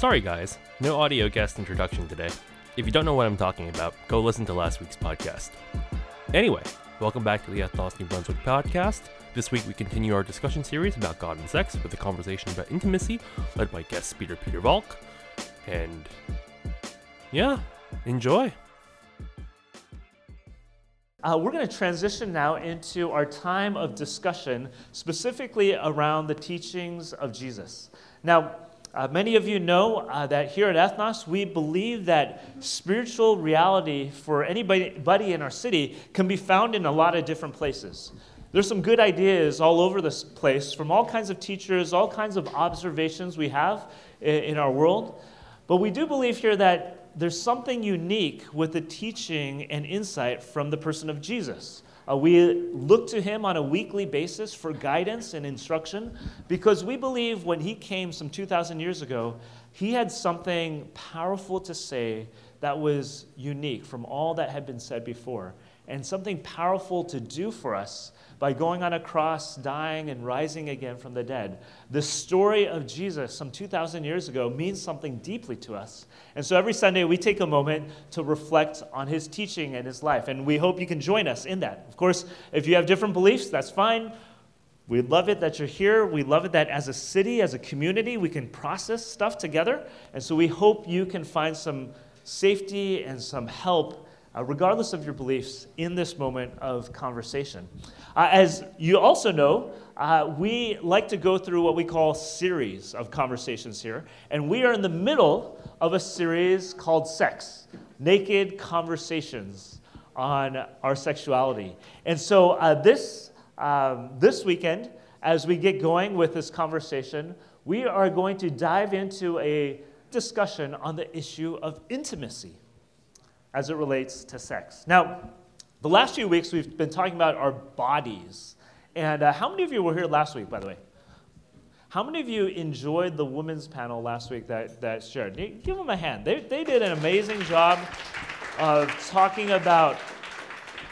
Sorry, guys, no audio guest introduction today. If you don't know what I'm talking about, go listen to last week's podcast. Anyway, welcome back to the Ethnos New Brunswick podcast. This week we continue our discussion series about God and sex with a conversation about intimacy led by guest speaker Peter Valk. And yeah, enjoy. Uh, we're going to transition now into our time of discussion, specifically around the teachings of Jesus. Now, uh, many of you know uh, that here at Ethnos, we believe that spiritual reality for anybody in our city can be found in a lot of different places. There's some good ideas all over this place from all kinds of teachers, all kinds of observations we have in, in our world. But we do believe here that there's something unique with the teaching and insight from the person of Jesus. Uh, we look to him on a weekly basis for guidance and instruction because we believe when he came some 2,000 years ago, he had something powerful to say that was unique from all that had been said before, and something powerful to do for us by going on a cross, dying, and rising again from the dead. The story of Jesus some 2,000 years ago means something deeply to us. And so every Sunday we take a moment to reflect on his teaching and his life. And we hope you can join us in that. Of course, if you have different beliefs, that's fine. We love it that you're here. We love it that as a city, as a community, we can process stuff together. And so we hope you can find some safety and some help uh, regardless of your beliefs, in this moment of conversation. Uh, as you also know, uh, we like to go through what we call series of conversations here, and we are in the middle of a series called Sex Naked Conversations on Our Sexuality. And so uh, this, um, this weekend, as we get going with this conversation, we are going to dive into a discussion on the issue of intimacy as it relates to sex. Now, the last few weeks we've been talking about our bodies. And uh, how many of you were here last week, by the way? How many of you enjoyed the women's panel last week that, that shared? Give them a hand. They, they did an amazing job of talking about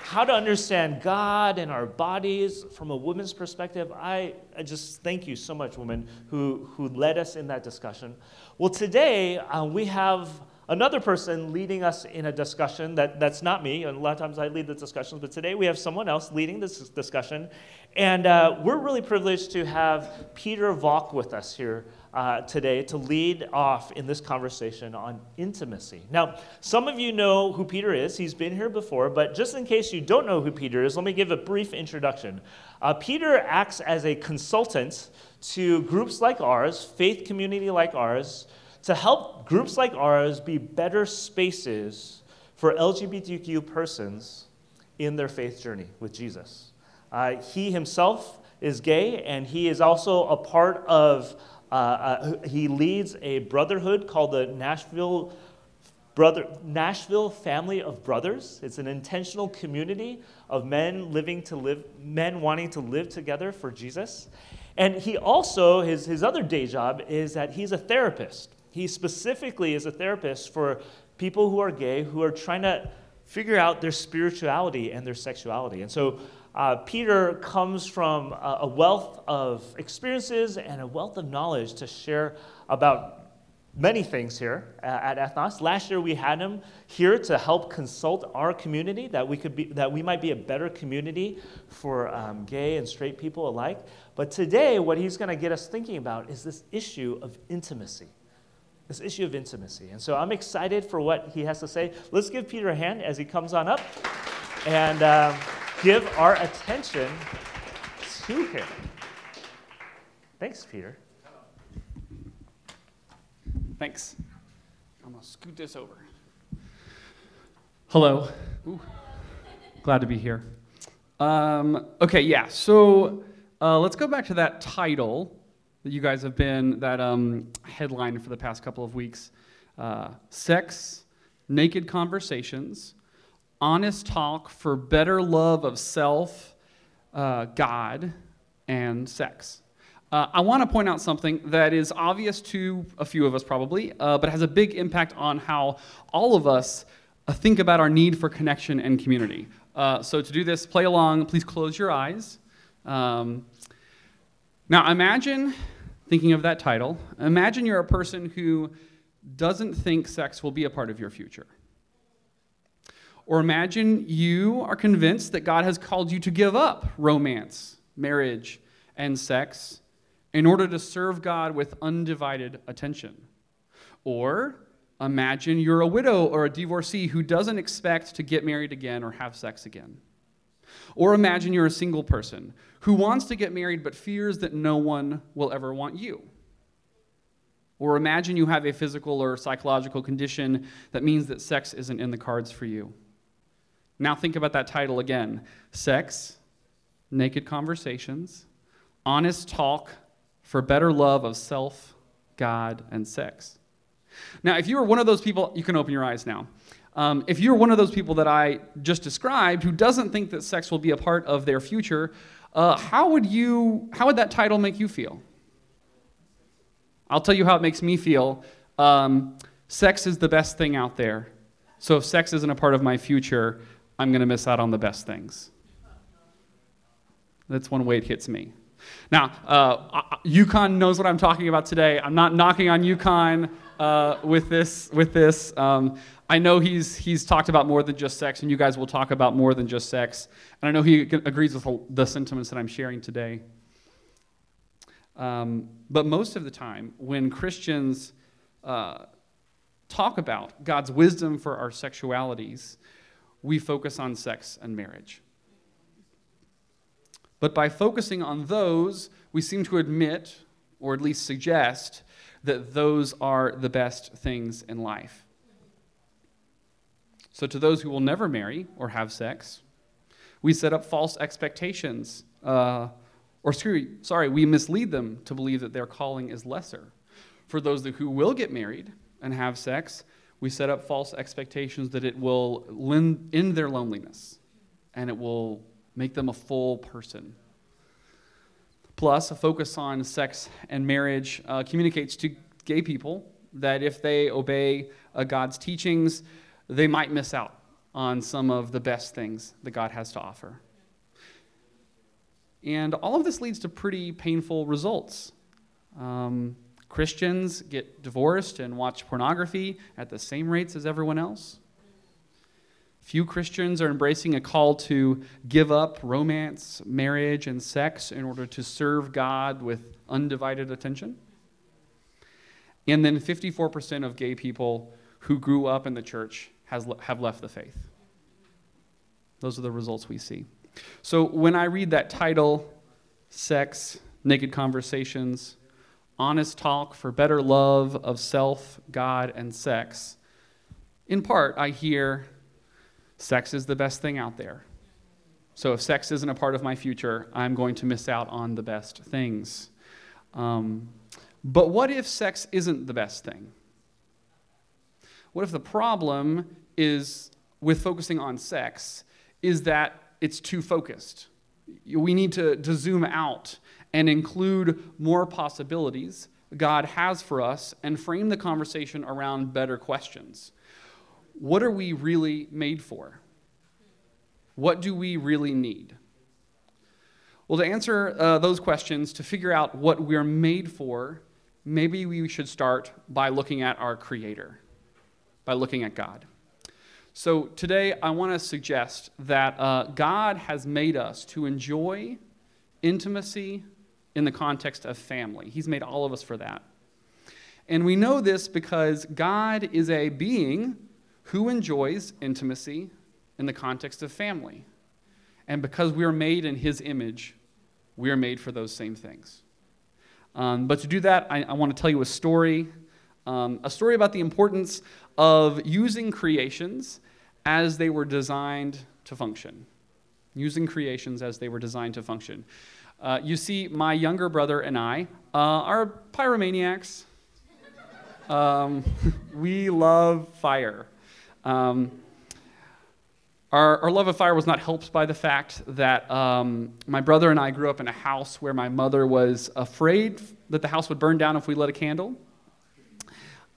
how to understand God and our bodies from a woman's perspective. I, I just thank you so much, women, who, who led us in that discussion. Well, today uh, we have another person leading us in a discussion that, that's not me. And a lot of times I lead the discussions, but today we have someone else leading this discussion. And uh, we're really privileged to have Peter Valk with us here uh, today to lead off in this conversation on intimacy. Now, some of you know who Peter is. He's been here before, but just in case you don't know who Peter is, let me give a brief introduction. Uh, Peter acts as a consultant to groups like ours, faith community like ours, to help groups like ours be better spaces for LGBTQ persons in their faith journey with Jesus. Uh, he himself is gay, and he is also a part of, uh, uh, he leads a brotherhood called the Nashville. Brother, Nashville Family of Brothers. It's an intentional community of men living to live, men wanting to live together for Jesus. And he also, his, his other day job is that he's a therapist. He specifically is a therapist for people who are gay who are trying to figure out their spirituality and their sexuality. And so uh, Peter comes from a, a wealth of experiences and a wealth of knowledge to share about many things here at Ethnos. Last year we had him here to help consult our community that we could be that we might be a better community for um, gay and straight people alike. But today, what he's going to get us thinking about is this issue of intimacy this issue of intimacy. And so I'm excited for what he has to say. Let's give Peter a hand as he comes on up and uh, give our attention to him. Thanks, Peter. Thanks. I'm going to scoot this over. Hello. Ooh. Glad to be here. Um, okay, yeah, so uh, let's go back to that title that you guys have been that um, headline for the past couple of weeks uh, sex, naked conversations, honest talk for better love of self, uh, God, and sex. Uh, I want to point out something that is obvious to a few of us probably, uh, but has a big impact on how all of us uh, think about our need for connection and community. Uh, so, to do this, play along. Please close your eyes. Um, now, imagine, thinking of that title, imagine you're a person who doesn't think sex will be a part of your future. Or imagine you are convinced that God has called you to give up romance, marriage, and sex in order to serve God with undivided attention. Or imagine you're a widow or a divorcee who doesn't expect to get married again or have sex again. Or imagine you're a single person who wants to get married but fears that no one will ever want you. Or imagine you have a physical or psychological condition that means that sex isn't in the cards for you. Now think about that title again Sex, Naked Conversations, Honest Talk for Better Love of Self, God, and Sex. Now, if you are one of those people, you can open your eyes now. Um, if you're one of those people that I just described who doesn't think that sex will be a part of their future, uh, how would you? How would that title make you feel? I'll tell you how it makes me feel. Um, sex is the best thing out there. So if sex isn't a part of my future, I'm going to miss out on the best things. That's one way it hits me. Now, uh, UConn knows what I'm talking about today. I'm not knocking on UConn uh, with this. With this, um, I know he's he's talked about more than just sex, and you guys will talk about more than just sex. And I know he agrees with the sentiments that I'm sharing today. Um, but most of the time, when Christians uh, talk about God's wisdom for our sexualities, we focus on sex and marriage. But by focusing on those, we seem to admit, or at least suggest, that those are the best things in life. So, to those who will never marry or have sex, we set up false expectations. Uh, or, sorry, we mislead them to believe that their calling is lesser. For those who will get married and have sex, we set up false expectations that it will end their loneliness and it will make them a full person. Plus, a focus on sex and marriage uh, communicates to gay people that if they obey uh, God's teachings, they might miss out on some of the best things that God has to offer. And all of this leads to pretty painful results. Um, Christians get divorced and watch pornography at the same rates as everyone else. Few Christians are embracing a call to give up romance, marriage, and sex in order to serve God with undivided attention. And then 54% of gay people who grew up in the church has, have left the faith. Those are the results we see. So when I read that title, Sex, Naked Conversations, Honest Talk for Better Love of Self, God, and Sex, in part, I hear sex is the best thing out there. So if sex isn't a part of my future, I'm going to miss out on the best things. Um, but what if sex isn't the best thing? What if the problem is with focusing on sex is that it's too focused. We need to, to zoom out and include more possibilities God has for us and frame the conversation around better questions. What are we really made for? What do we really need? Well, to answer uh, those questions, to figure out what we're made for, maybe we should start by looking at our Creator, by looking at God. So today, I want to suggest that uh, God has made us to enjoy intimacy in the context of family. He's made all of us for that. And we know this because God is a being who enjoys intimacy in the context of family. And because we are made in His image, we are made for those same things. Um, but to do that, I, I want to tell you a story um, a story about the importance of using creations as they were designed to function, using creations as they were designed to function. Uh, you see, my younger brother and I uh, are pyromaniacs. Um, we love fire. Um, our, our, love of fire was not helped by the fact that um, my brother and I grew up in a house where my mother was afraid that the house would burn down if we lit a candle.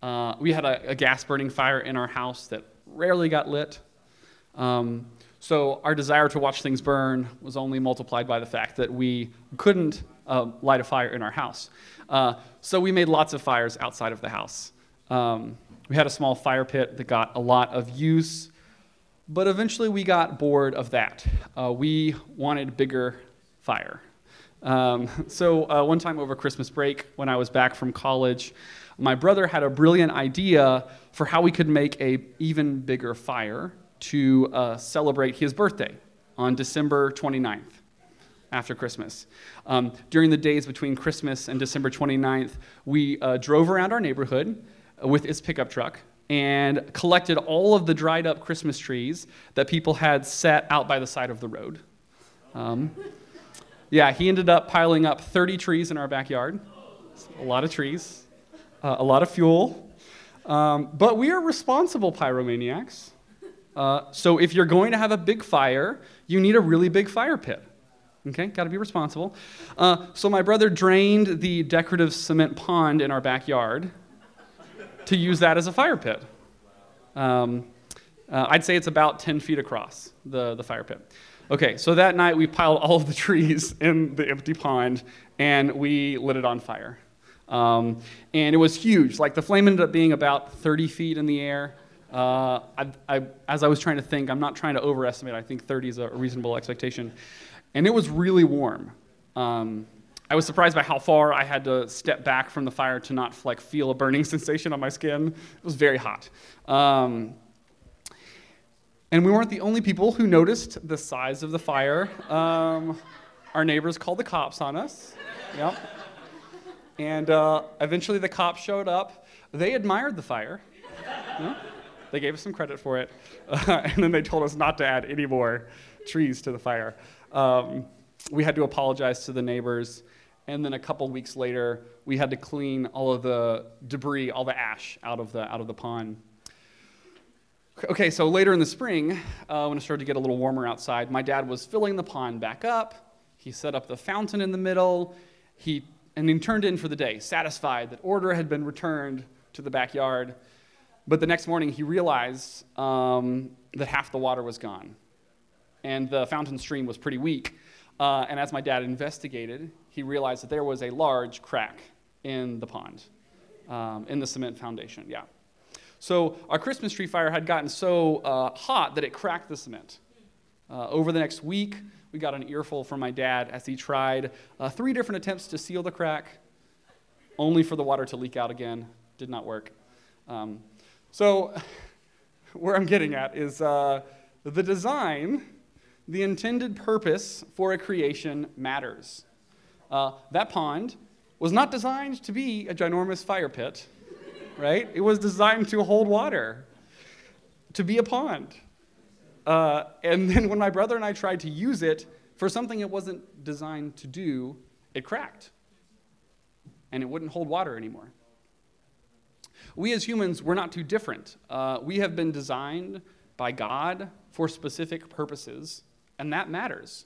Uh, we had a, a, gas burning fire in our house that rarely got lit. Um, so our desire to watch things burn was only multiplied by the fact that we couldn't uh, light a fire in our house. Uh, so we made lots of fires outside of the house. Um, we had a small fire pit that got a lot of use, but eventually we got bored of that. Uh, we wanted bigger fire. Um, so uh, one time over Christmas break, when I was back from college, my brother had a brilliant idea for how we could make a even bigger fire to uh, celebrate his birthday on December 29th after Christmas. Um, during the days between Christmas and December 29th, we uh, drove around our neighborhood with his pickup truck and collected all of the dried up Christmas trees that people had set out by the side of the road. Um, yeah, he ended up piling up 30 trees in our backyard. A lot of trees, uh, a lot of fuel. Um, but we are responsible pyromaniacs. Uh, so if you're going to have a big fire, you need a really big fire pit. Okay, got to be responsible. Uh, so my brother drained the decorative cement pond in our backyard to use that as a fire pit. Um, uh, I'd say it's about 10 feet across, the, the fire pit. Okay, so that night we piled all of the trees in the empty pond and we lit it on fire. Um, and it was huge. Like the flame ended up being about 30 feet in the air. Uh, I, I, as I was trying to think, I'm not trying to overestimate. I think 30 is a reasonable expectation. And it was really warm. Um, I was surprised by how far I had to step back from the fire to not like feel a burning sensation on my skin. It was very hot. Um, and we weren't the only people who noticed the size of the fire. Um, our neighbors called the cops on us. Yep. And uh, eventually the cops showed up. They admired the fire. They gave us some credit for it. Uh, and then they told us not to add any more trees to the fire. Um, we had to apologize to the neighbors. And then a couple weeks later, we had to clean all of the debris, all the ash out of the, out of the pond. Okay, so later in the spring, uh, when it started to get a little warmer outside, my dad was filling the pond back up. He set up the fountain in the middle. He, and he turned in for the day, satisfied that order had been returned to the backyard. But the next morning, he realized um, that half the water was gone and the fountain stream was pretty weak. Uh, and as my dad investigated, he realized that there was a large crack in the pond, um, in the cement foundation. Yeah. So our Christmas tree fire had gotten so uh, hot that it cracked the cement. Uh, over the next week, we got an earful from my dad as he tried uh, three different attempts to seal the crack, only for the water to leak out again. Did not work. Um, so, where I'm getting at is uh, the design the intended purpose for a creation matters. Uh, that pond was not designed to be a ginormous fire pit, right? It was designed to hold water, to be a pond. Uh, and then when my brother and I tried to use it for something it wasn't designed to do, it cracked. And it wouldn't hold water anymore. We as humans, we're not too different. Uh, we have been designed by God for specific purposes and that matters.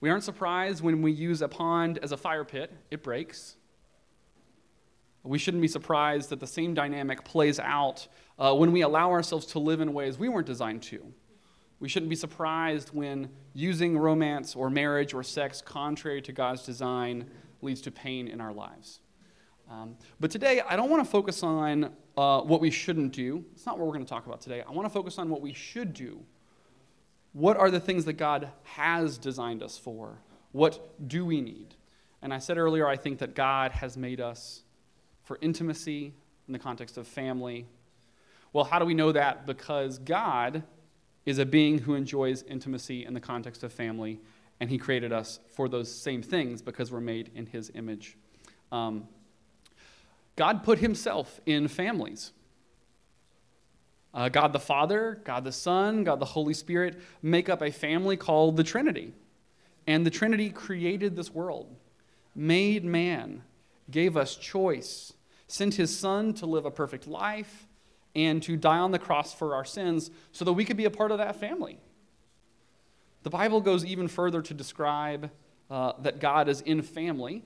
We aren't surprised when we use a pond as a fire pit, it breaks. We shouldn't be surprised that the same dynamic plays out uh, when we allow ourselves to live in ways we weren't designed to. We shouldn't be surprised when using romance or marriage or sex contrary to God's design leads to pain in our lives. Um, but today, I don't want to focus on uh, what we shouldn't do. It's not what we're going to talk about today. I want to focus on what we should do what are the things that God has designed us for? What do we need? And I said earlier, I think that God has made us for intimacy in the context of family. Well, how do we know that? Because God is a being who enjoys intimacy in the context of family, and He created us for those same things because we're made in His image. Um, God put Himself in families. Uh, God the Father, God the Son, God the Holy Spirit make up a family called the Trinity. And the Trinity created this world, made man, gave us choice, sent his Son to live a perfect life, and to die on the cross for our sins so that we could be a part of that family. The Bible goes even further to describe uh, that God is in family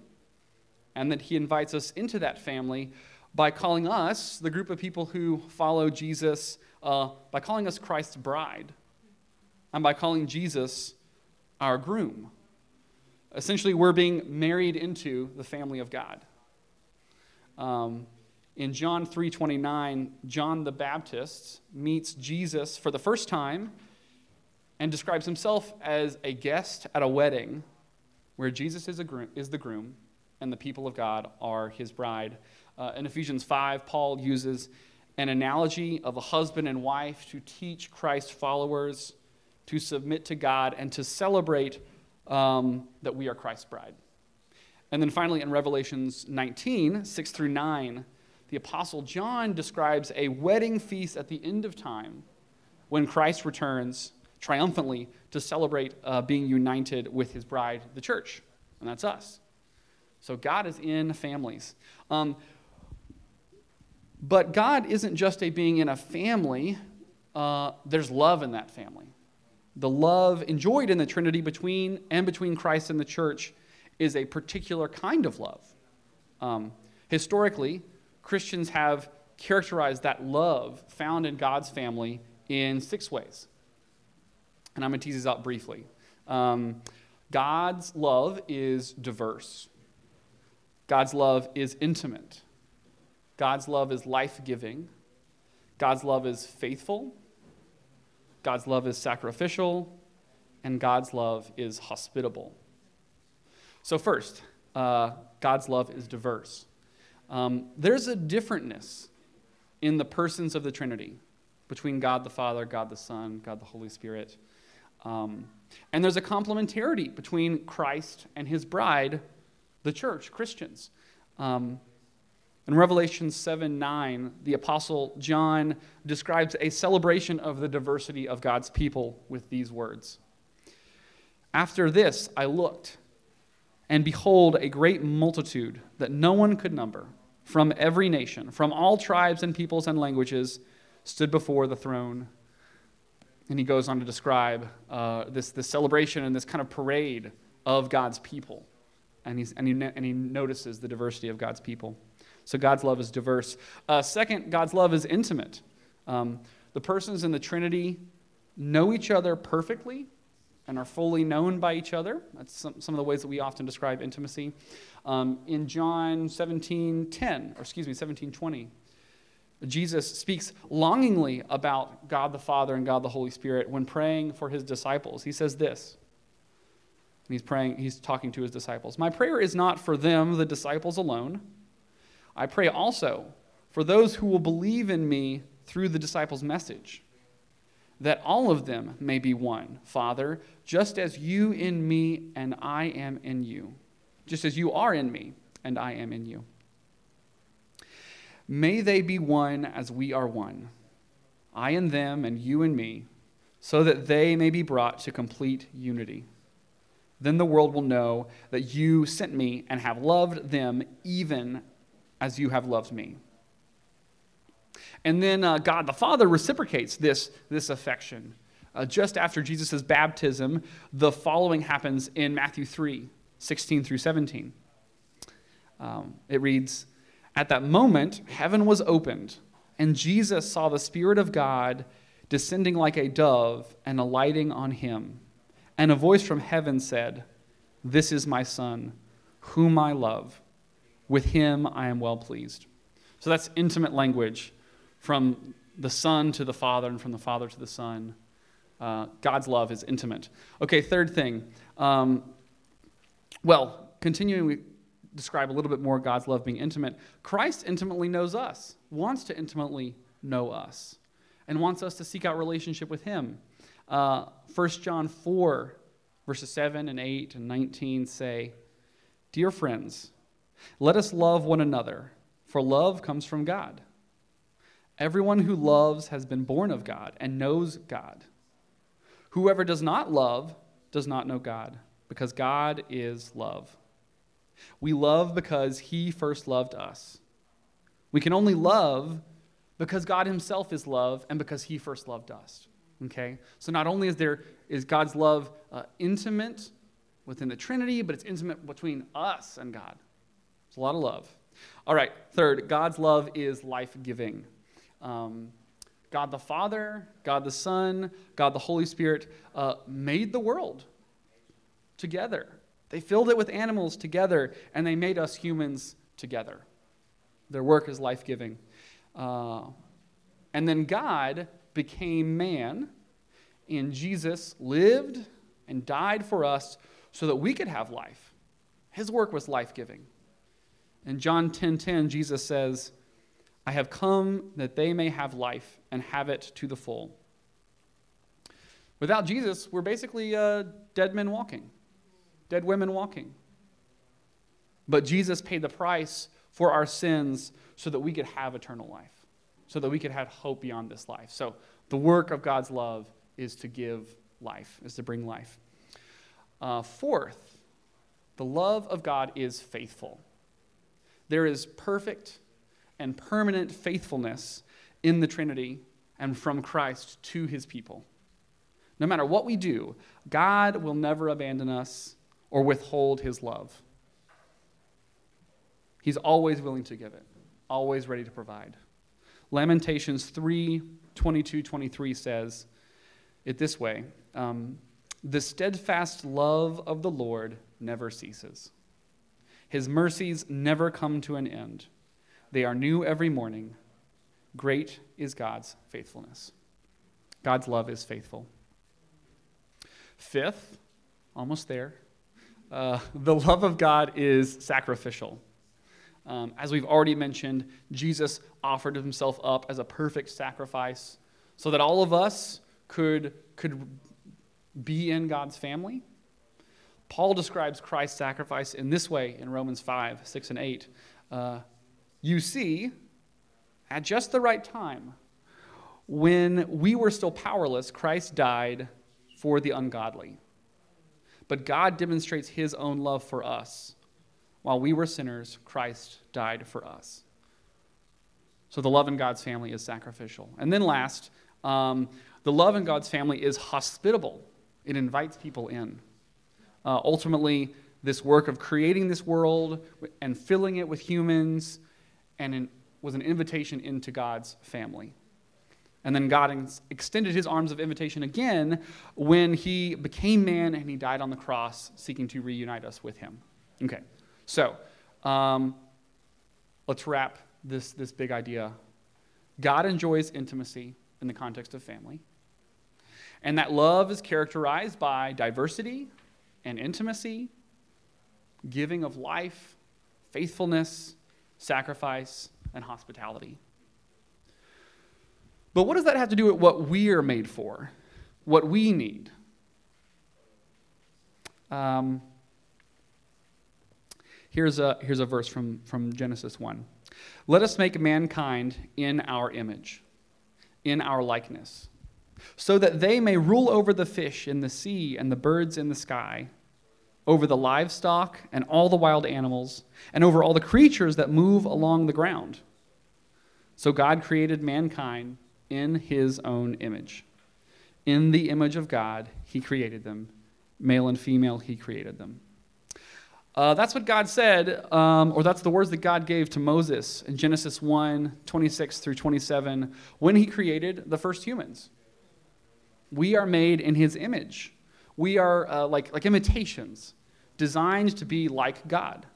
and that he invites us into that family by calling us, the group of people who follow Jesus, uh, by calling us Christ's bride, and by calling Jesus our groom. Essentially, we're being married into the family of God. Um, In John 3:29, John the Baptist meets Jesus for the first time and describes himself as a guest at a wedding where Jesus is, groom, is the groom and the people of God are his bride. Uh, in Ephesians 5, Paul uses an analogy of a husband and wife to teach Christ's followers to submit to God and to celebrate um, that we are Christ's bride. And then finally, in Revelations 19, 6 through 9, the Apostle John describes a wedding feast at the end of time when Christ returns triumphantly to celebrate uh, being united with his bride, the church. And that's us. So God is in families. Um, but God isn't just a being in a family, uh, there's love in that family. The love enjoyed in the Trinity between and between Christ and the church is a particular kind of love. Um, historically, Christians have characterized that love found in God's family in six ways and I'm going to tease these out briefly. Um, God's love is diverse. God's love is intimate. God's love is life giving. God's love is faithful. God's love is sacrificial. And God's love is hospitable. So, first, uh, God's love is diverse. Um, there's a differentness in the persons of the Trinity between God the Father, God the Son, God the Holy Spirit. Um, and there's a complementarity between Christ and his bride, the church, Christians. Um, in Revelation 7 9, the Apostle John describes a celebration of the diversity of God's people with these words After this, I looked, and behold, a great multitude that no one could number, from every nation, from all tribes and peoples and languages, stood before the throne and he goes on to describe uh, this, this celebration and this kind of parade of God's people. And, he's, and, he, and he notices the diversity of God's people. So God's love is diverse. Uh, second, God's love is intimate. Um, the persons in the Trinity know each other perfectly and are fully known by each other. That's some, some of the ways that we often describe intimacy. Um, in John 17 10, or excuse me, 17 20, Jesus speaks longingly about God the Father and God the Holy Spirit when praying for his disciples. He says this. He's praying, he's talking to his disciples. My prayer is not for them, the disciples alone. I pray also for those who will believe in me through the disciples' message, that all of them may be one, Father, just as you in me and I am in you, just as you are in me and I am in you. May they be one as we are one, I and them, and you and me, so that they may be brought to complete unity. Then the world will know that you sent me and have loved them even as you have loved me. And then uh, God the Father reciprocates this, this affection. Uh, just after Jesus' baptism, the following happens in Matthew 3 16 through 17. Um, it reads, at that moment, heaven was opened, and Jesus saw the Spirit of God descending like a dove and alighting on him. And a voice from heaven said, This is my Son, whom I love. With him I am well pleased. So that's intimate language from the Son to the Father and from the Father to the Son. Uh, God's love is intimate. Okay, third thing. Um, well, continuing we describe a little bit more God's love being intimate, Christ intimately knows us, wants to intimately know us, and wants us to seek out relationship with Him. Uh, 1 John 4, verses 7 and 8 and 19 say, Dear friends, let us love one another, for love comes from God. Everyone who loves has been born of God and knows God. Whoever does not love does not know God, because God is love. We love because He first loved us. We can only love because God Himself is love and because He first loved us. Okay? So not only is there is God's love uh, intimate within the Trinity, but it's intimate between us and God. It's a lot of love. All right, third, God's love is life giving. Um, God the Father, God the Son, God the Holy Spirit uh, made the world together. They filled it with animals together, and they made us humans together. Their work is life giving. Uh, and then God became man, and Jesus lived and died for us so that we could have life. His work was life giving. In John 10:10, 10, 10, Jesus says, I have come that they may have life and have it to the full. Without Jesus, we're basically uh, dead men walking, dead women walking. But Jesus paid the price for our sins so that we could have eternal life, so that we could have hope beyond this life. So the work of God's love is to give life, is to bring life. Uh, fourth, the love of God is faithful. There is perfect and permanent faithfulness in the Trinity and from Christ to his people. No matter what we do, God will never abandon us or withhold his love. He's always willing to give it, always ready to provide. Lamentations 3 22 23 says it this way um, The steadfast love of the Lord never ceases, His mercies never come to an end. They are new every morning. Great is God's faithfulness. God's love is faithful. Fifth, almost there, uh, the love of God is sacrificial. Um, as we've already mentioned, Jesus offered himself up as a perfect sacrifice so that all of us could, could be in God's family. Paul describes Christ's sacrifice in this way in Romans 5, 6, and 8. Uh, you see, at just the right time, when we were still powerless, Christ died for the ungodly. But God demonstrates his own love for us while we were sinners, Christ died for us. So the love in God's family is sacrificial. And then last, um, the love in God's family is hospitable, it invites people in. Uh, ultimately, this work of creating this world and filling it with humans and in, was an invitation into God's family. And then God ex- extended his arms of invitation again when he became man and he died on the cross, seeking to reunite us with him. Okay. So, um, let's wrap this, this big idea. God enjoys intimacy in the context of family. And that love is characterized by diversity and intimacy, giving of life, faithfulness, sacrifice, and hospitality. But what does that have to do with what we are made for, what we need? Um, Here's a, here's a verse from, from Genesis 1. Let us make mankind in our image, in our likeness, so that they may rule over the fish in the sea and the birds in the sky, over the livestock and all the wild animals, and over all the creatures that move along the ground. So God created mankind in his own image. In the image of God, he created them. Male and female, he created them. Uh, that's what God said, um, or that's the words that God gave to Moses in Genesis 1 26 through 27 when he created the first humans. We are made in his image. We are uh, like, like imitations, designed to be like God.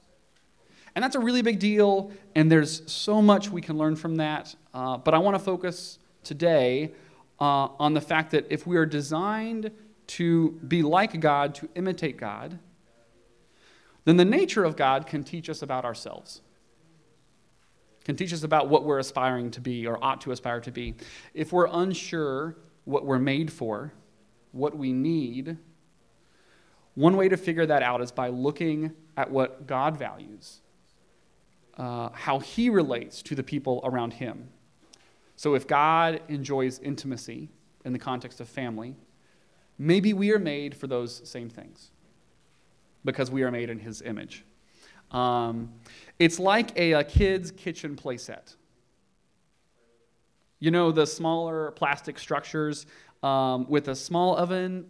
And that's a really big deal, and there's so much we can learn from that. Uh, but I want to focus today uh, on the fact that if we are designed to be like God, to imitate God, then the nature of God can teach us about ourselves, can teach us about what we're aspiring to be or ought to aspire to be. If we're unsure what we're made for, what we need, one way to figure that out is by looking at what God values, uh, how He relates to the people around Him. So if God enjoys intimacy in the context of family, maybe we are made for those same things because we are made in his image. Um, it's like a, a kid's kitchen playset. You know, the smaller plastic structures um, with a small oven,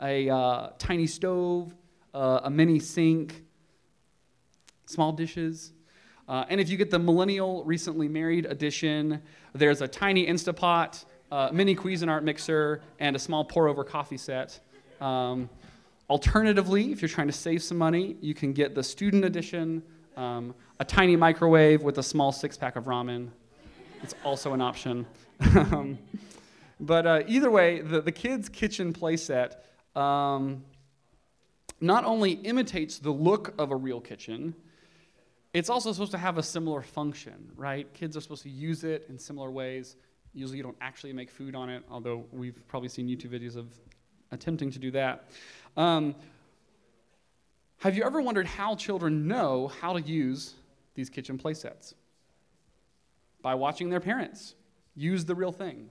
a uh, tiny stove, uh, a mini sink, small dishes. Uh, and if you get the millennial recently married edition, there's a tiny Instapot, uh, mini Cuisinart mixer, and a small pour over coffee set. Um, Alternatively, if you're trying to save some money, you can get the student edition, Um, a tiny microwave with a small six pack of ramen. It's also an option. um, but uh, either way, the, the kids' kitchen playset um, not only imitates the look of a real kitchen, it's also supposed to have a similar function, right? Kids are supposed to use it in similar ways. Usually, you don't actually make food on it, although we've probably seen YouTube videos of attempting to do that. Um, have you ever wondered how children know how to use these kitchen playsets? By watching their parents use the real thing.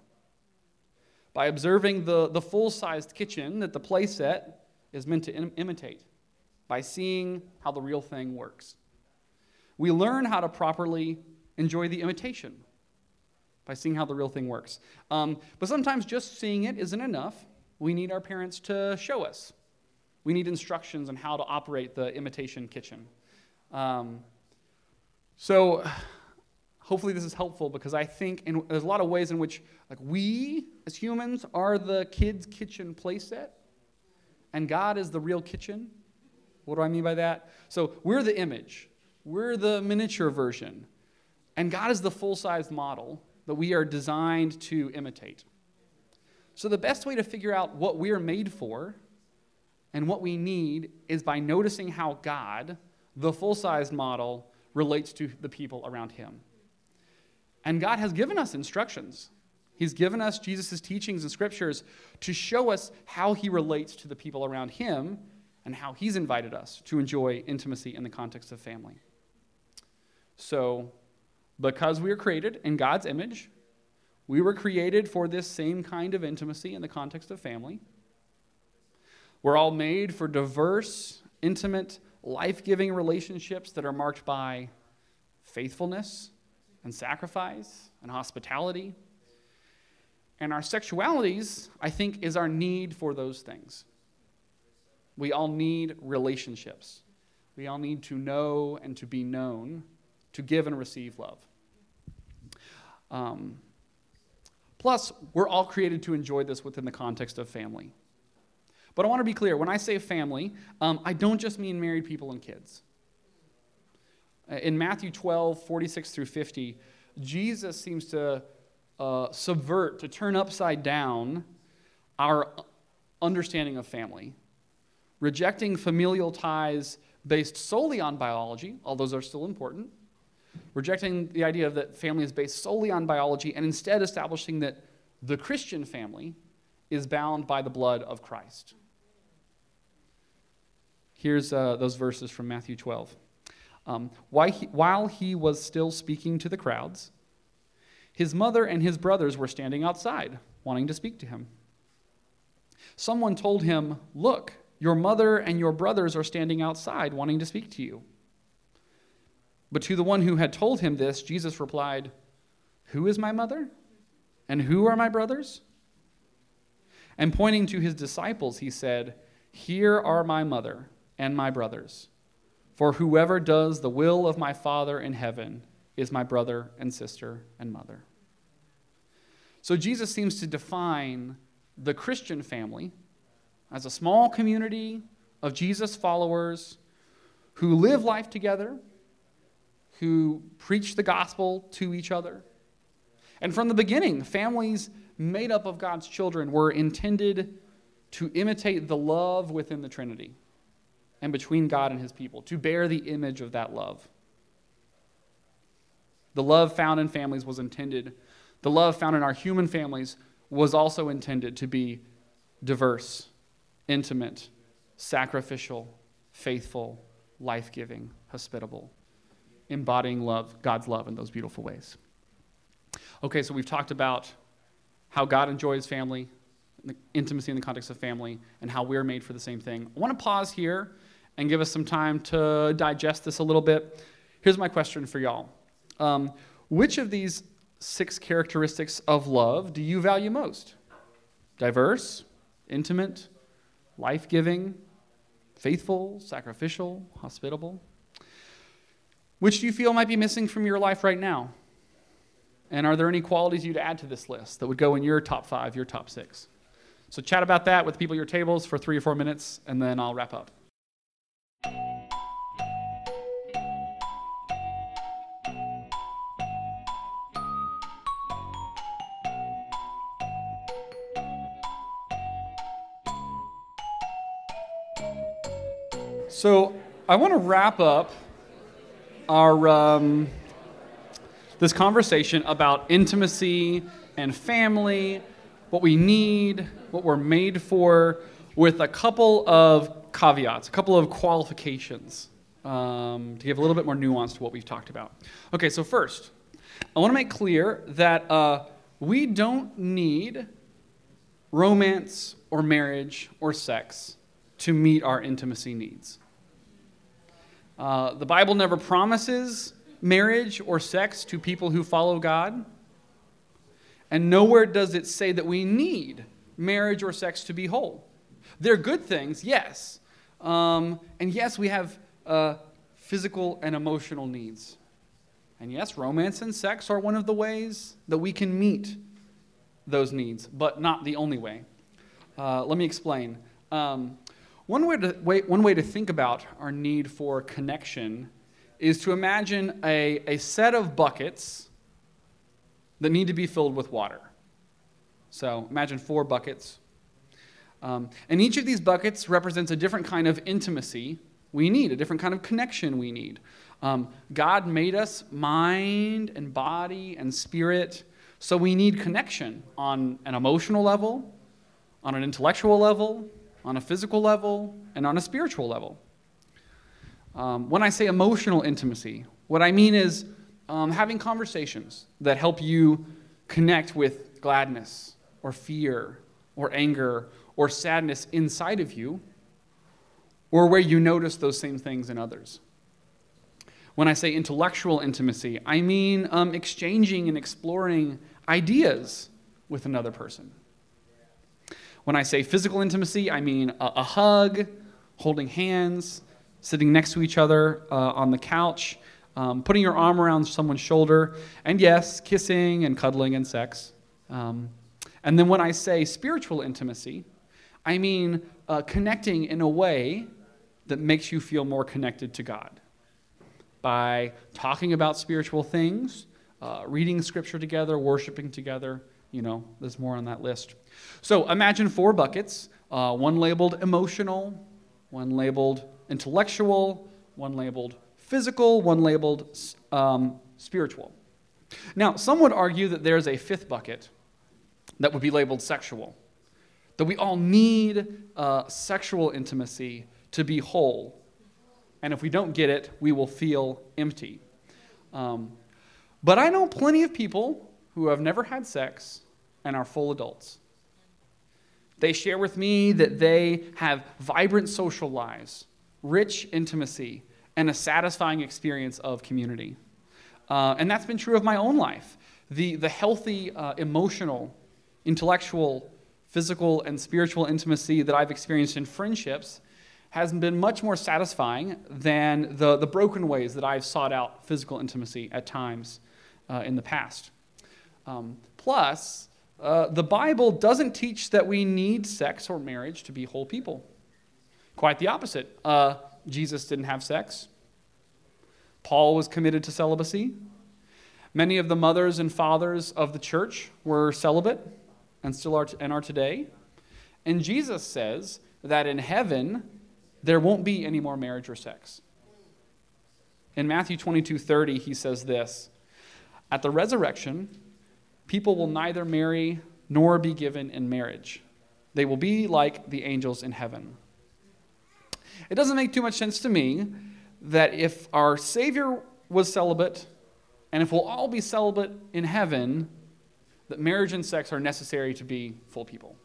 By observing the, the full sized kitchen that the playset is meant to Im- imitate. By seeing how the real thing works. We learn how to properly enjoy the imitation by seeing how the real thing works. Um, but sometimes just seeing it isn't enough. We need our parents to show us. We need instructions on how to operate the imitation kitchen. Um, so, hopefully, this is helpful because I think in, there's a lot of ways in which, like, we as humans are the kids' kitchen playset, and God is the real kitchen. What do I mean by that? So, we're the image. We're the miniature version. And God is the full sized model that we are designed to imitate. So, the best way to figure out what we are made for and what we need is by noticing how God, the full sized model, relates to the people around him. And God has given us instructions. He's given us Jesus' teachings and scriptures to show us how he relates to the people around him and how he's invited us to enjoy intimacy in the context of family. So, because we are created in God's image, we were created for this same kind of intimacy in the context of family. We're all made for diverse, intimate, life giving relationships that are marked by faithfulness and sacrifice and hospitality. And our sexualities, I think, is our need for those things. We all need relationships. We all need to know and to be known to give and receive love. Um, plus, we're all created to enjoy this within the context of family. But I want to be clear when I say family, um, I don't just mean married people and kids. Uh, in Matthew 12, 46 through 50, Jesus seems to uh, subvert, to turn upside down our understanding of family, rejecting familial ties based solely on biology, all those are still important, rejecting the idea that family is based solely on biology and instead establishing that the Christian family is bound by the blood of Christ. Here's uh, those verses from Matthew 12. Um, while, he, while he was still speaking to the crowds, his mother and his brothers were standing outside, wanting to speak to him. Someone told him, Look, your mother and your brothers are standing outside, wanting to speak to you. But to the one who had told him this, Jesus replied, Who is my mother? And who are my brothers? And pointing to his disciples, he said, Here are my mother and my brothers. For whoever does the will of my Father in heaven is my brother and sister and mother. So Jesus seems to define the Christian family as a small community of Jesus followers who live life together who preach the gospel to each other. And from the beginning, families made up of God's children were intended to imitate the love within the Trinity and between God and his people, to bear the image of that love. The love found in families was intended, the love found in our human families was also intended to be diverse, intimate, sacrificial, faithful, life giving, hospitable embodying love, God's love in those beautiful ways. Okay, so we've talked about how God enjoys family, intimacy in the context of family, and how we're made for the same thing. I want to pause here and give us some time to digest this a little bit. Here's my question for y'all um, Which of these six characteristics of love do you value most? Diverse, intimate, life giving, faithful, sacrificial, hospitable? Which do you feel might be missing from your life right now? And are there any qualities you'd add to this list that would go in your top five, your top six? So chat about that with people at your tables for three or four minutes, and then I'll wrap up. So I want to wrap up our um, this conversation about intimacy and family, what we need, what we're made for, with a couple of caveats, a couple of qualifications um, to give a little bit more nuance to what we've talked about. Okay, so first, I want to make clear that uh, we don't need romance or marriage or sex to meet our intimacy needs. Uh, the Bible never promises marriage or sex to people who follow God. And nowhere does it say that we need marriage or sex to be whole. They're good things, yes. Um, and yes, we have uh, physical and emotional needs. And yes, romance and sex are one of the ways that we can meet those needs, but not the only way. Uh, let me explain. Um, one, way to, way, one way to think about our need for connection is to imagine a, a set of buckets that need to be filled with water. So imagine four buckets. Um, and each of these buckets represents a different kind of intimacy we need, a different kind of connection we need. Um, God made us mind and body and spirit, so we need connection on an emotional level, on an intellectual level, on a physical level and on a spiritual level. Um, when I say emotional intimacy, what I mean is um, having conversations that help you connect with gladness or fear or anger or sadness inside of you, or where you notice those same things in others. When I say intellectual intimacy, I mean um, exchanging and exploring ideas with another person. When I say physical intimacy, I mean a, a hug, holding hands, sitting next to each other uh, on the couch, um, putting your arm around someone's shoulder, and yes, kissing and cuddling and sex. Um, and then when I say spiritual intimacy, I mean uh, connecting in a way that makes you feel more connected to God. By talking about spiritual things, uh, reading scripture together, worshiping together, you know, there's more on that list. So imagine four buckets uh, one labeled emotional, one labeled intellectual, one labeled physical, one labeled um, spiritual. Now, some would argue that there's a fifth bucket that would be labeled sexual, that we all need uh, sexual intimacy to be whole. And if we don't get it, we will feel empty. Um, but I know plenty of people who have never had sex and are full adults. They share with me that they have vibrant social lives, rich intimacy, and a satisfying experience of community. Uh, and that's been true of my own life. The, the healthy, uh, emotional, intellectual, physical, and spiritual intimacy that I've experienced in friendships has been much more satisfying than the, the broken ways that I've sought out physical intimacy at times uh, in the past. Um, plus, uh, the Bible doesn't teach that we need sex or marriage to be whole people. Quite the opposite. Uh, Jesus didn't have sex. Paul was committed to celibacy. Many of the mothers and fathers of the church were celibate and still are, and are today. And Jesus says that in heaven, there won't be any more marriage or sex. In Matthew 22 30, he says this At the resurrection, people will neither marry nor be given in marriage. They will be like the angels in heaven. It doesn't make too much sense to me that if our Savior was celibate, and if we'll all be celibate in heaven, that marriage and sex are necessary to be full people.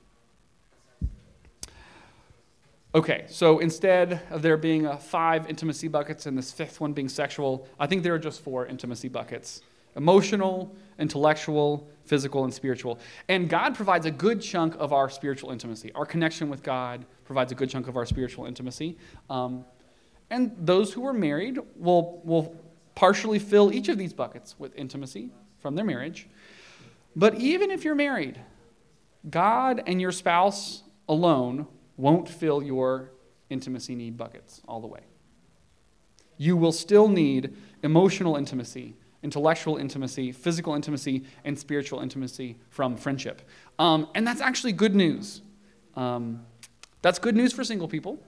Okay, so instead of there being five intimacy buckets and this fifth one being sexual, I think there are just four intimacy buckets emotional, intellectual, physical, and spiritual. And God provides a good chunk of our spiritual intimacy. Our connection with God provides a good chunk of our spiritual intimacy. Um, and those who are married will, will partially fill each of these buckets with intimacy from their marriage. But even if you're married, God and your spouse alone won't fill your intimacy need buckets all the way. You will still need emotional intimacy intellectual intimacy, physical intimacy, and spiritual intimacy from friendship. Um, and that's actually good news. Um, that's good news for single people.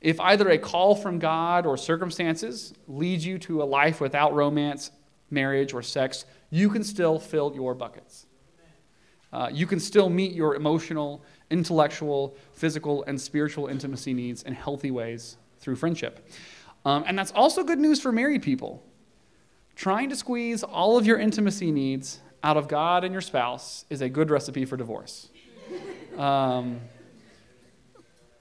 If either a call from God or circumstances leads you to a life without romance, marriage, or sex, you can still fill your buckets. Uh, you can still meet your emotional, intellectual, physical, and spiritual intimacy needs in healthy ways through friendship. Um, and that's also good news for married people. Trying to squeeze all of your intimacy needs out of God and your spouse is a good recipe for divorce. Um,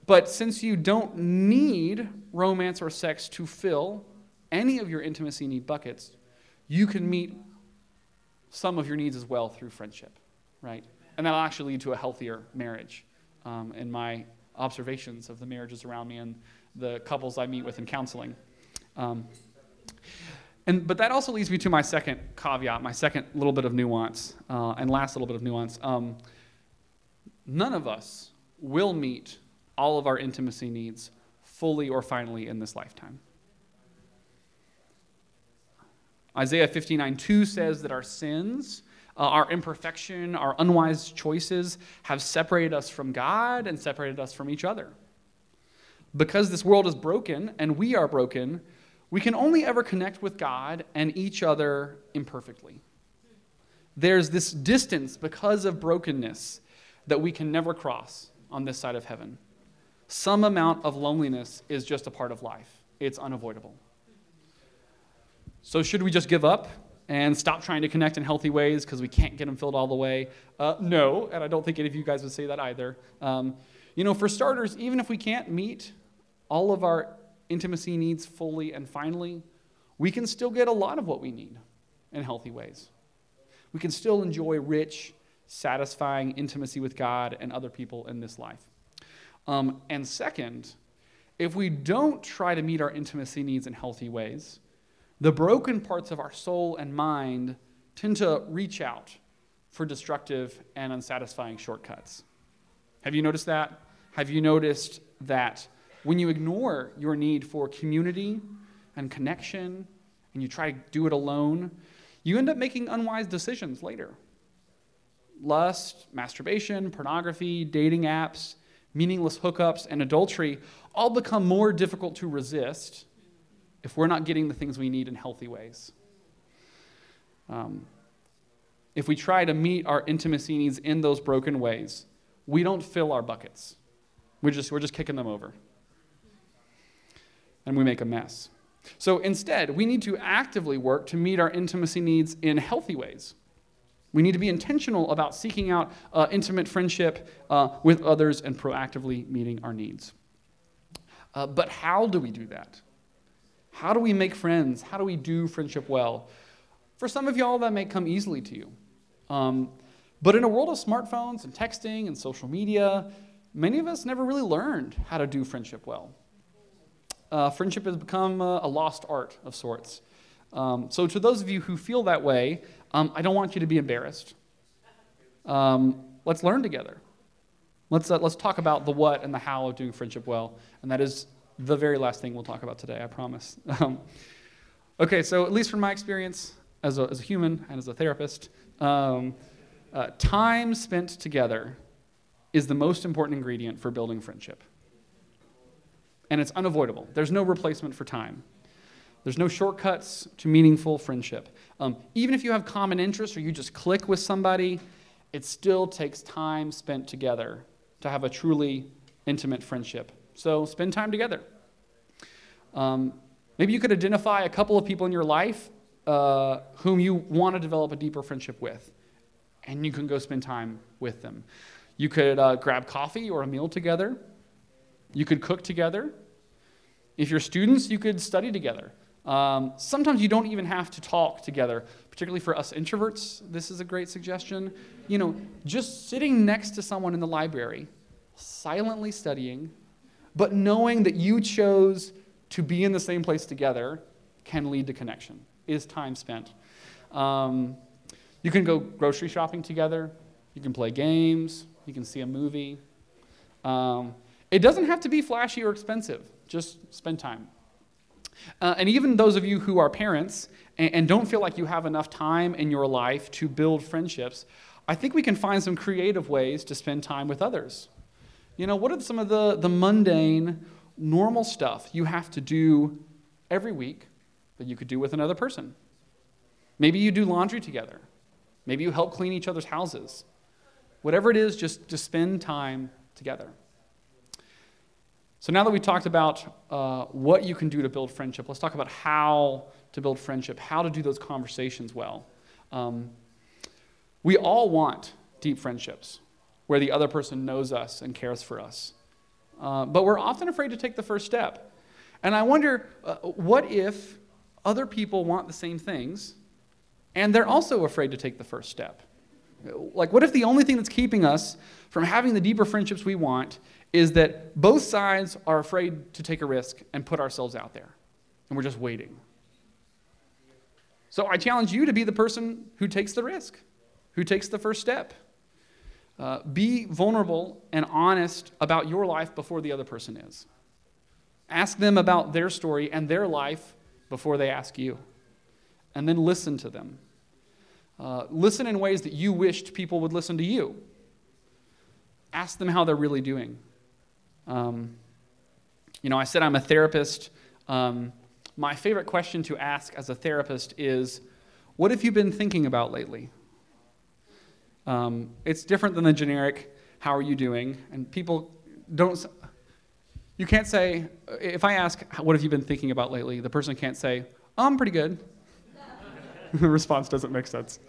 but since you don't need romance or sex to fill any of your intimacy need buckets, you can meet some of your needs as well through friendship, right? And that'll actually lead to a healthier marriage. Um, in my observations of the marriages around me and the couples I meet with in counseling. Um, and, but that also leads me to my second caveat, my second little bit of nuance, uh, and last little bit of nuance. Um, none of us will meet all of our intimacy needs fully or finally in this lifetime. Isaiah 59 2 says that our sins, uh, our imperfection, our unwise choices have separated us from God and separated us from each other. Because this world is broken and we are broken, we can only ever connect with God and each other imperfectly. There's this distance because of brokenness that we can never cross on this side of heaven. Some amount of loneliness is just a part of life, it's unavoidable. So, should we just give up and stop trying to connect in healthy ways because we can't get them filled all the way? Uh, no, and I don't think any of you guys would say that either. Um, you know, for starters, even if we can't meet all of our intimacy needs fully and finally, we can still get a lot of what we need in healthy ways. We can still enjoy rich, satisfying intimacy with God and other people in this life. Um, and second, if we don't try to meet our intimacy needs in healthy ways, the broken parts of our soul and mind tend to reach out for destructive and unsatisfying shortcuts. Have you noticed that? Have you noticed that when you ignore your need for community and connection and you try to do it alone, you end up making unwise decisions later. Lust, masturbation, pornography, dating apps, meaningless hookups, and adultery all become more difficult to resist if we're not getting the things we need in healthy ways. Um, if we try to meet our intimacy needs in those broken ways, we don't fill our buckets. We're just, we're just kicking them over. And we make a mess. So instead, we need to actively work to meet our intimacy needs in healthy ways. We need to be intentional about seeking out uh, intimate friendship uh, with others and proactively meeting our needs. Uh, but how do we do that? How do we make friends? How do we do friendship well? For some of y'all, that may come easily to you. Um, but in a world of smartphones and texting and social media, many of us never really learned how to do friendship well. Uh, friendship has become a, a, lost art of sorts. Um, so, to those of you who feel that way, um, I don't want you to be embarrassed. Um, let's learn together. Let's, uh, let's talk about the what and the how of doing friendship well. And that is the very last thing we'll talk about today, I promise. Um, okay, so at least from my experience as a, as a human and as a therapist, um, uh, time spent together is the most important ingredient for building friendship. And it's unavoidable. There's no replacement for time. There's no shortcuts to meaningful friendship. Um, even if you have common interests or you just click with somebody, it still takes time spent together to have a truly intimate friendship. So spend time together. Um, maybe you could identify a couple of people in your life uh, whom you want to develop a deeper friendship with, and you can go spend time with them. You could uh, grab coffee or a meal together. You could cook together. If you're students, you could study together. Um, sometimes you don't even have to talk together, particularly for us introverts. This is a great suggestion. You know, just sitting next to someone in the library, silently studying, but knowing that you chose to be in the same place together can lead to connection, is time spent. Um, you can go grocery shopping together, you can play games, you can see a movie. Um, it doesn't have to be flashy or expensive, just spend time. Uh, and even those of you who are parents and, and don't feel like you have enough time in your life to build friendships, I think we can find some creative ways to spend time with others. You know, what are some of the, the mundane normal stuff you have to do every week that you could do with another person. Maybe you do laundry together. Maybe you help clean each other's houses. Whatever it is, just, just spend time together. So now that we talked about uh, what you can do to build friendship, let's talk about how to build friendship, how to do those conversations well. Um, we all want deep friendships where the other person knows us and cares for us. Uh, but we're often afraid to take the first step. And I wonder uh, what if other people want the same things and they're also afraid to take the first step? Like, what if the only thing that's keeping us from having the deeper friendships we want is that both sides are afraid to take a risk and put ourselves out there, and we're just waiting? So I challenge you to be the person who takes the risk, who takes the first step. Uh, be vulnerable and honest about your life before the other person is. Ask them about their story and their life before they ask you. And then listen to them. Uh, listen in ways that you wished people would listen to you. Ask them how they're really doing. Um, you know, I said I'm a therapist. Um, my favorite question to ask as a therapist is What have you been thinking about lately? Um, it's different than the generic, How are you doing? And people don't, you can't say, if I ask, What have you been thinking about lately? the person can't say, oh, I'm pretty good. the response doesn't make sense.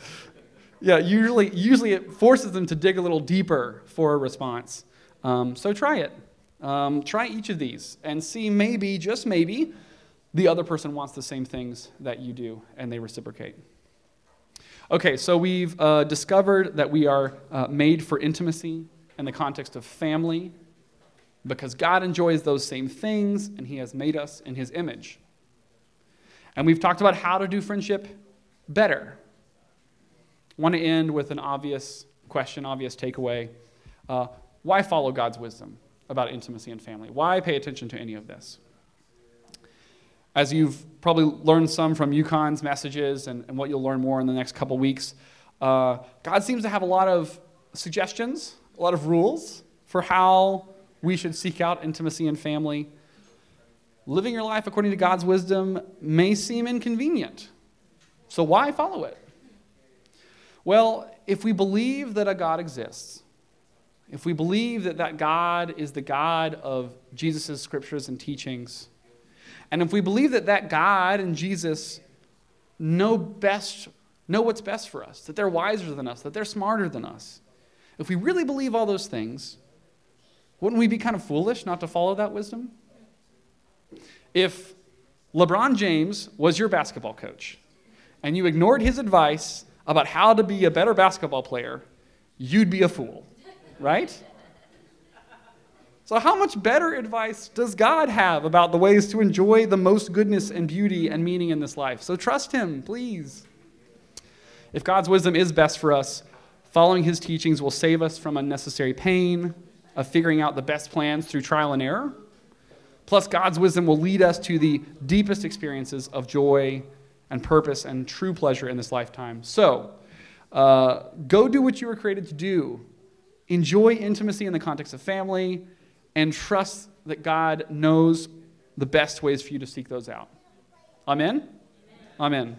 Yeah, usually, usually it forces them to dig a little deeper for a response. Um, so try it. Um, try each of these and see maybe, just maybe, the other person wants the same things that you do and they reciprocate. Okay, so we've uh, discovered that we are uh, made for intimacy in the context of family because God enjoys those same things and He has made us in His image. And we've talked about how to do friendship better. I want to end with an obvious question, obvious takeaway. Uh, why follow God's wisdom about intimacy and family? Why pay attention to any of this? As you've probably learned some from Yukon's messages and, and what you'll learn more in the next couple weeks, uh, God seems to have a lot of suggestions, a lot of rules for how we should seek out intimacy and family. Living your life according to God's wisdom may seem inconvenient. So, why follow it? Well, if we believe that a God exists, if we believe that that God is the God of Jesus' scriptures and teachings, and if we believe that that God and Jesus know best, know what's best for us, that they're wiser than us, that they're smarter than us, if we really believe all those things, wouldn't we be kind of foolish not to follow that wisdom? If LeBron James was your basketball coach and you ignored his advice about how to be a better basketball player, you'd be a fool, right? So, how much better advice does God have about the ways to enjoy the most goodness and beauty and meaning in this life? So, trust Him, please. If God's wisdom is best for us, following His teachings will save us from unnecessary pain, of figuring out the best plans through trial and error. Plus, God's wisdom will lead us to the deepest experiences of joy and purpose and true pleasure in this lifetime. So, uh, go do what you were created to do. Enjoy intimacy in the context of family and trust that God knows the best ways for you to seek those out. Amen? Amen. Amen.